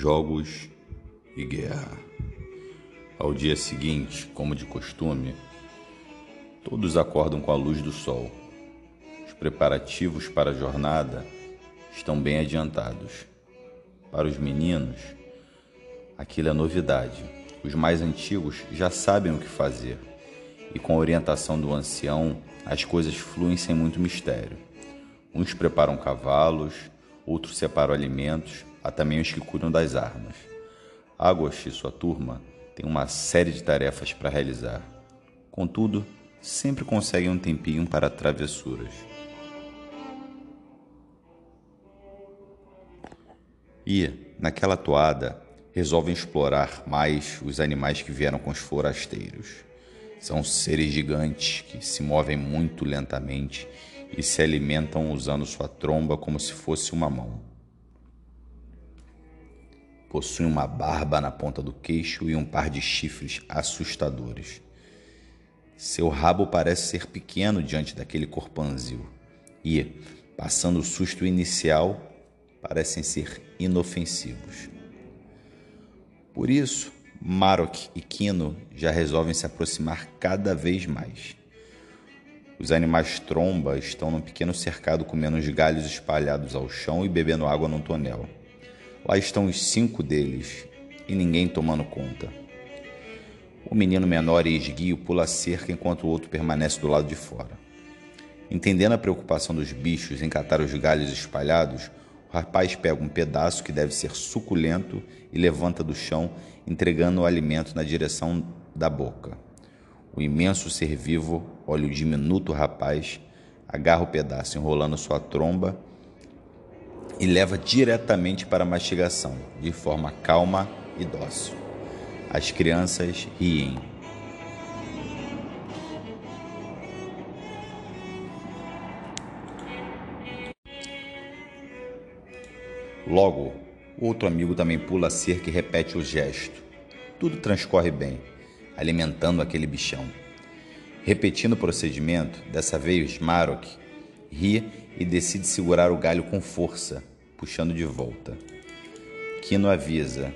jogos e guerra. Ao dia seguinte, como de costume, todos acordam com a luz do sol. Os preparativos para a jornada estão bem adiantados. Para os meninos, aquilo é novidade. Os mais antigos já sabem o que fazer, e com a orientação do ancião, as coisas fluem sem muito mistério. Uns preparam cavalos, outros separam alimentos, há também os que cuidam das armas. Águas e sua turma têm uma série de tarefas para realizar. Contudo, sempre conseguem um tempinho para travessuras. E, naquela toada, resolvem explorar mais os animais que vieram com os forasteiros. São seres gigantes que se movem muito lentamente e se alimentam usando sua tromba como se fosse uma mão. Possui uma barba na ponta do queixo e um par de chifres assustadores. Seu rabo parece ser pequeno diante daquele corpanzil e, passando o susto inicial, parecem ser inofensivos. Por isso, Marok e Kino já resolvem se aproximar cada vez mais. Os animais tromba estão num pequeno cercado comendo os galhos espalhados ao chão e bebendo água num tonel. Lá estão os cinco deles e ninguém tomando conta. O menino menor e esguio pula a cerca enquanto o outro permanece do lado de fora. Entendendo a preocupação dos bichos em catar os galhos espalhados, o rapaz pega um pedaço que deve ser suculento e levanta do chão, entregando o alimento na direção da boca. O imenso ser vivo olha o diminuto rapaz, agarra o pedaço enrolando sua tromba e leva diretamente para a mastigação, de forma calma e dócil. As crianças riem. Logo, outro amigo também pula a cerca e repete o gesto. Tudo transcorre bem, alimentando aquele bichão. Repetindo o procedimento, dessa vez Marok ri e decide segurar o galho com força, puxando de volta. Kino avisa: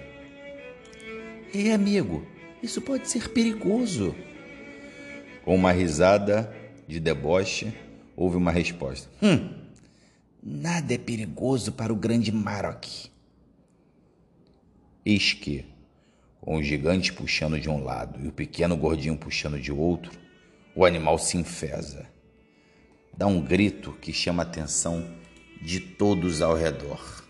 Ei, amigo, isso pode ser perigoso. Com uma risada de deboche, houve uma resposta: Hum, nada é perigoso para o grande Marok. Eis que, com o gigante puxando de um lado e o pequeno gordinho puxando de outro, o animal se enfesa. Dá um grito que chama a atenção de todos ao redor.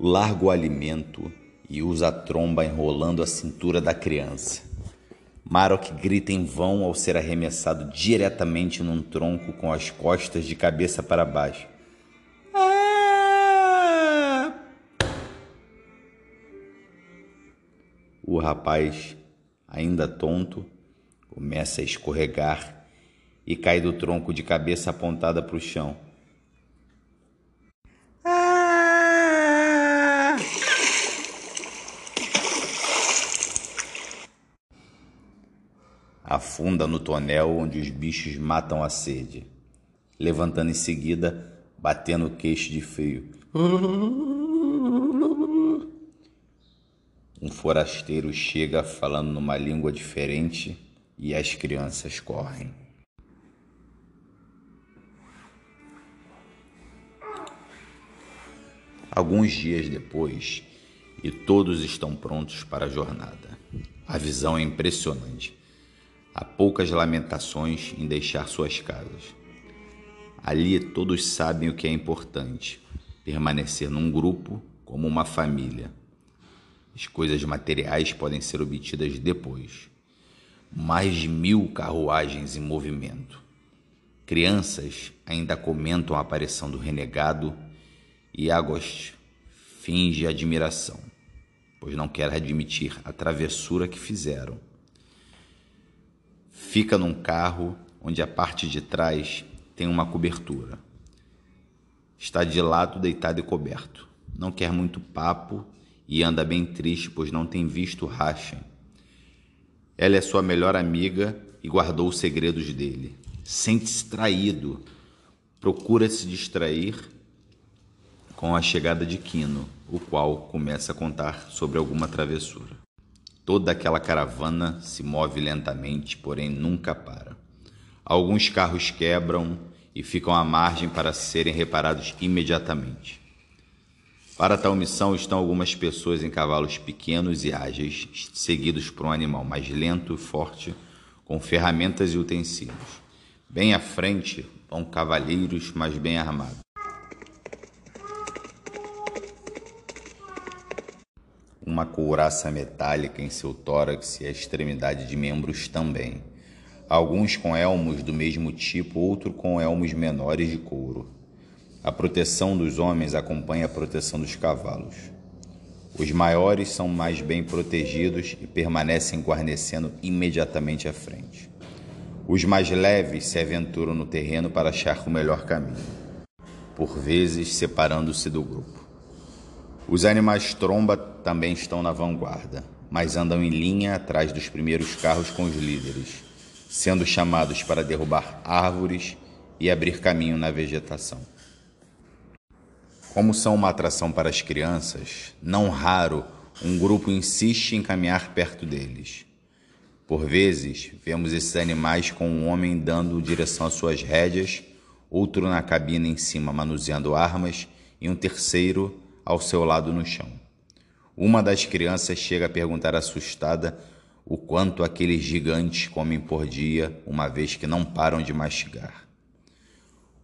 Larga o alimento e usa a tromba enrolando a cintura da criança. Marok grita em vão ao ser arremessado diretamente num tronco com as costas de cabeça para baixo. O rapaz, ainda tonto, começa a escorregar e cai do tronco de cabeça apontada para o chão. Afunda no tonel onde os bichos matam a sede, levantando em seguida, batendo o queixo de frio. Um forasteiro chega falando numa língua diferente e as crianças correm. Alguns dias depois, e todos estão prontos para a jornada. A visão é impressionante. Há poucas lamentações em deixar suas casas. Ali todos sabem o que é importante: permanecer num grupo como uma família. As coisas materiais podem ser obtidas depois. Mais de mil carruagens em movimento. Crianças ainda comentam a aparição do renegado e Agost finge admiração, pois não quer admitir a travessura que fizeram. Fica num carro onde a parte de trás tem uma cobertura. Está de lado deitado e coberto. Não quer muito papo e anda bem triste, pois não tem visto Rachem. Ela é sua melhor amiga e guardou os segredos dele. Sente-se traído, procura se distrair com a chegada de Quino, o qual começa a contar sobre alguma travessura. Toda aquela caravana se move lentamente, porém nunca para. Alguns carros quebram e ficam à margem para serem reparados imediatamente. Para tal missão estão algumas pessoas em cavalos pequenos e ágeis, seguidos por um animal mais lento e forte, com ferramentas e utensílios. Bem à frente vão cavalheiros mais bem armados. Uma couraça metálica em seu tórax e a extremidade de membros também. Alguns com elmos do mesmo tipo, outro com elmos menores de couro. A proteção dos homens acompanha a proteção dos cavalos. Os maiores são mais bem protegidos e permanecem guarnecendo imediatamente à frente. Os mais leves se aventuram no terreno para achar o melhor caminho, por vezes separando-se do grupo. Os animais tromba também estão na vanguarda, mas andam em linha atrás dos primeiros carros com os líderes, sendo chamados para derrubar árvores e abrir caminho na vegetação. Como são uma atração para as crianças, não raro um grupo insiste em caminhar perto deles. Por vezes, vemos esses animais com um homem dando direção às suas rédeas, outro na cabina em cima manuseando armas e um terceiro ao seu lado no chão. Uma das crianças chega a perguntar assustada o quanto aqueles gigantes comem por dia, uma vez que não param de mastigar.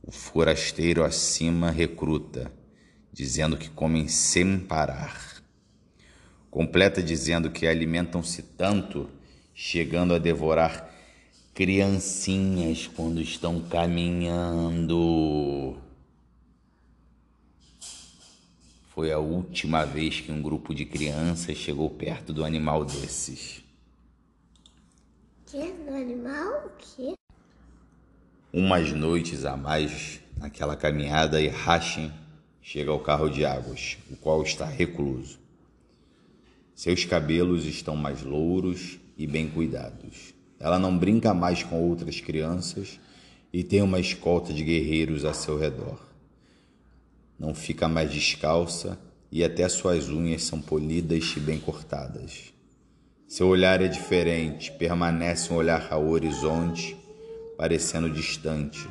O forasteiro acima recruta dizendo que comem sem parar. Completa dizendo que alimentam-se tanto, chegando a devorar criancinhas quando estão caminhando. Foi a última vez que um grupo de crianças chegou perto do animal desses. Que? Do animal? O quê? Umas noites a mais naquela caminhada e Hashem chega ao carro de águas, o qual está recluso. Seus cabelos estão mais louros e bem cuidados. Ela não brinca mais com outras crianças e tem uma escolta de guerreiros a seu redor. Não fica mais descalça e até suas unhas são polidas e bem cortadas. Seu olhar é diferente, permanece um olhar ao horizonte, parecendo distante,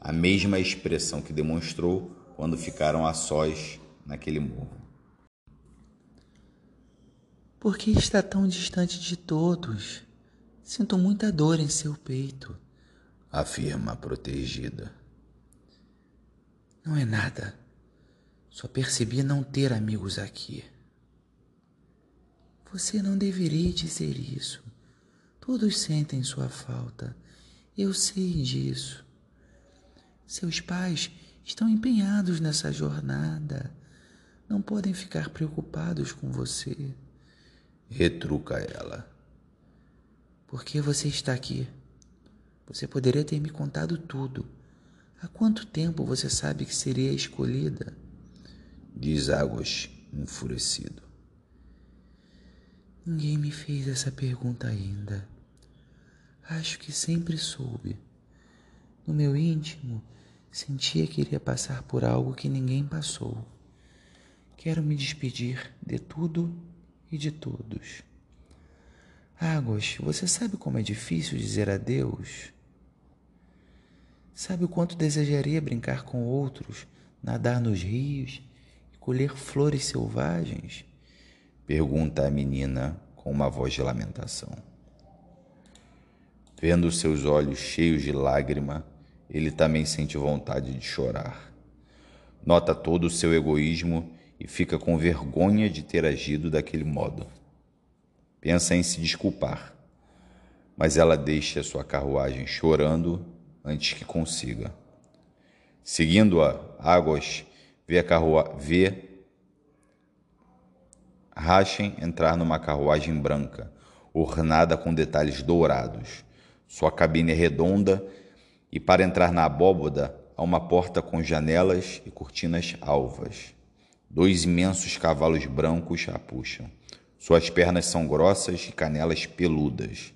a mesma expressão que demonstrou quando ficaram a sós naquele morro. Por que está tão distante de todos? Sinto muita dor em seu peito, afirma a protegida. Não é nada. Só percebi não ter amigos aqui. Você não deveria dizer isso. Todos sentem sua falta. Eu sei disso. Seus pais estão empenhados nessa jornada. Não podem ficar preocupados com você. Retruca ela. Por que você está aqui? Você poderia ter me contado tudo. Há quanto tempo você sabe que seria escolhida? Diz Águas, enfurecido. Ninguém me fez essa pergunta ainda. Acho que sempre soube. No meu íntimo, Sentia que iria passar por algo que ninguém passou. Quero me despedir de tudo e de todos. Águas, você sabe como é difícil dizer adeus? Sabe o quanto desejaria brincar com outros, nadar nos rios colher flores selvagens? Pergunta a menina com uma voz de lamentação. Vendo seus olhos cheios de lágrima, ele também sente vontade de chorar. Nota todo o seu egoísmo e fica com vergonha de ter agido daquele modo. Pensa em se desculpar, mas ela deixa sua carruagem chorando antes que consiga. Seguindo-a, Águas vê, a carrua... vê Rachem entrar numa carruagem branca, ornada com detalhes dourados. Sua cabine é redonda e para entrar na abóboda há uma porta com janelas e cortinas alvas. Dois imensos cavalos brancos a puxam. Suas pernas são grossas e canelas peludas.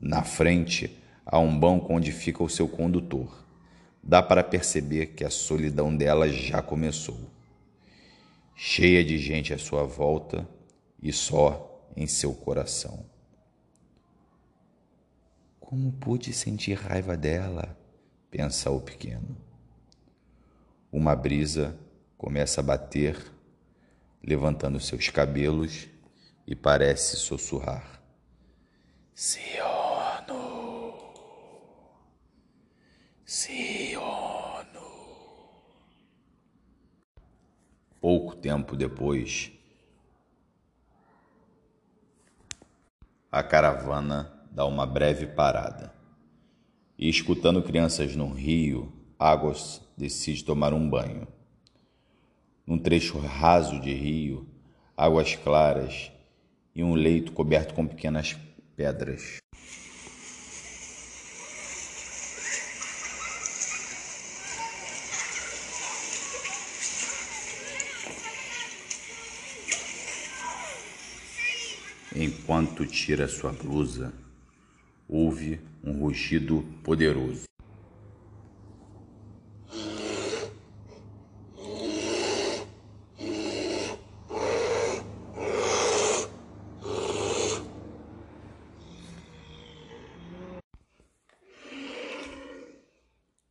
Na frente há um banco onde fica o seu condutor. Dá para perceber que a solidão dela já começou. Cheia de gente à sua volta e só em seu coração. Como pude sentir raiva dela? pensa o pequeno. Uma brisa começa a bater, levantando seus cabelos e parece sussurrar: Siono, Pouco tempo depois, a caravana dá uma breve parada. E escutando crianças no rio, Águas decide tomar um banho. Num trecho raso de rio, águas claras e um leito coberto com pequenas pedras. Enquanto tira sua blusa, ouve um rugido poderoso.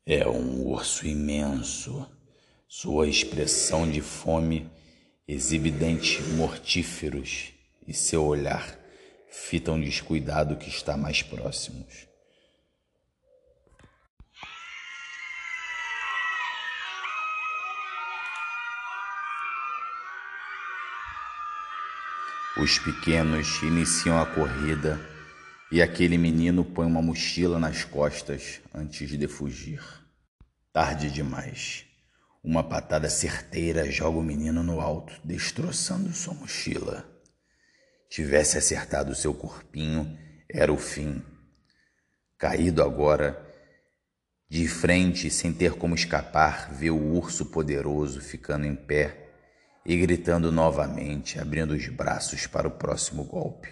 É um urso imenso. Sua expressão de fome exibe dentes mortíferos e seu olhar fita um descuidado que está mais próximos. Os pequenos iniciam a corrida e aquele menino põe uma mochila nas costas antes de fugir. Tarde demais. Uma patada certeira joga o menino no alto, destroçando sua mochila. Tivesse acertado seu corpinho, era o fim. Caído agora, de frente, sem ter como escapar, vê o urso poderoso ficando em pé e gritando novamente, abrindo os braços para o próximo golpe.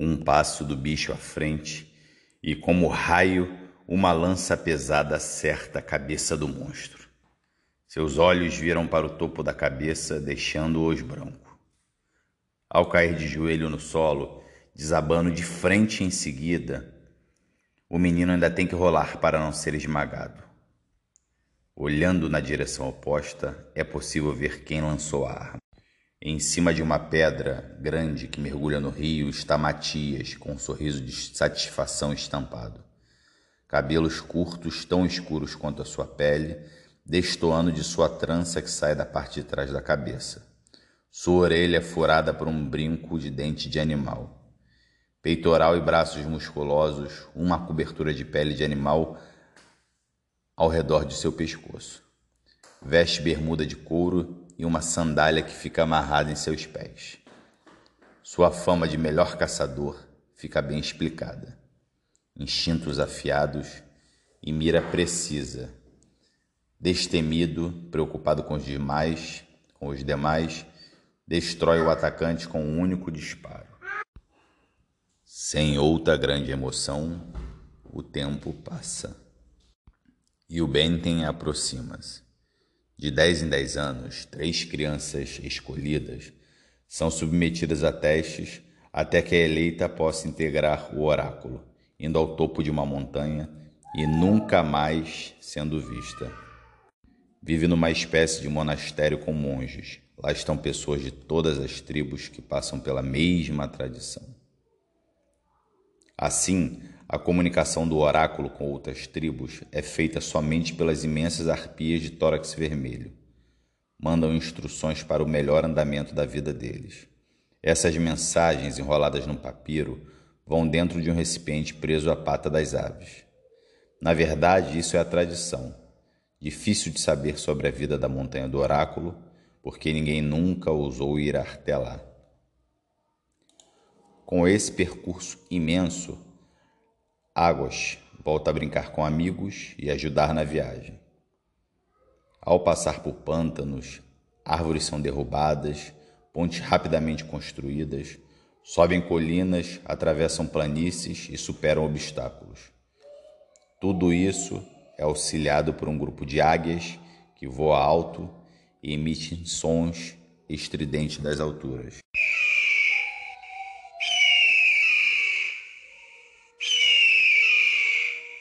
Um passo do bicho à frente e, como raio, uma lança pesada acerta a cabeça do monstro. Seus olhos viram para o topo da cabeça, deixando-os branco. Ao cair de joelho no solo, desabando de frente em seguida, o menino ainda tem que rolar para não ser esmagado. Olhando na direção oposta, é possível ver quem lançou a arma. Em cima de uma pedra grande que mergulha no rio está Matias, com um sorriso de satisfação estampado. Cabelos curtos, tão escuros quanto a sua pele, destoando de sua trança que sai da parte de trás da cabeça. Sua orelha furada por um brinco de dente de animal. Peitoral e braços musculosos, uma cobertura de pele de animal ao redor de seu pescoço. Veste bermuda de couro e uma sandália que fica amarrada em seus pés. Sua fama de melhor caçador fica bem explicada. Instintos afiados e mira precisa. Destemido, preocupado com os demais, com os demais, destrói o atacante com um único disparo. Sem outra grande emoção, o tempo passa. E o Benten aproxima-se. De 10 em 10 anos, três crianças escolhidas são submetidas a testes até que a eleita possa integrar o oráculo, indo ao topo de uma montanha e nunca mais sendo vista. Vive numa espécie de monastério com monges. Lá estão pessoas de todas as tribos que passam pela mesma tradição. Assim, a comunicação do oráculo com outras tribos é feita somente pelas imensas arpias de tórax vermelho. Mandam instruções para o melhor andamento da vida deles. Essas mensagens enroladas num papiro vão dentro de um recipiente preso à pata das aves. Na verdade, isso é a tradição. Difícil de saber sobre a vida da montanha do oráculo, porque ninguém nunca ousou ir até lá. Com esse percurso imenso, Águas volta a brincar com amigos e ajudar na viagem. Ao passar por pântanos, árvores são derrubadas, pontes rapidamente construídas, sobem colinas, atravessam planícies e superam obstáculos. Tudo isso é auxiliado por um grupo de águias que voa alto e emite sons estridentes das alturas.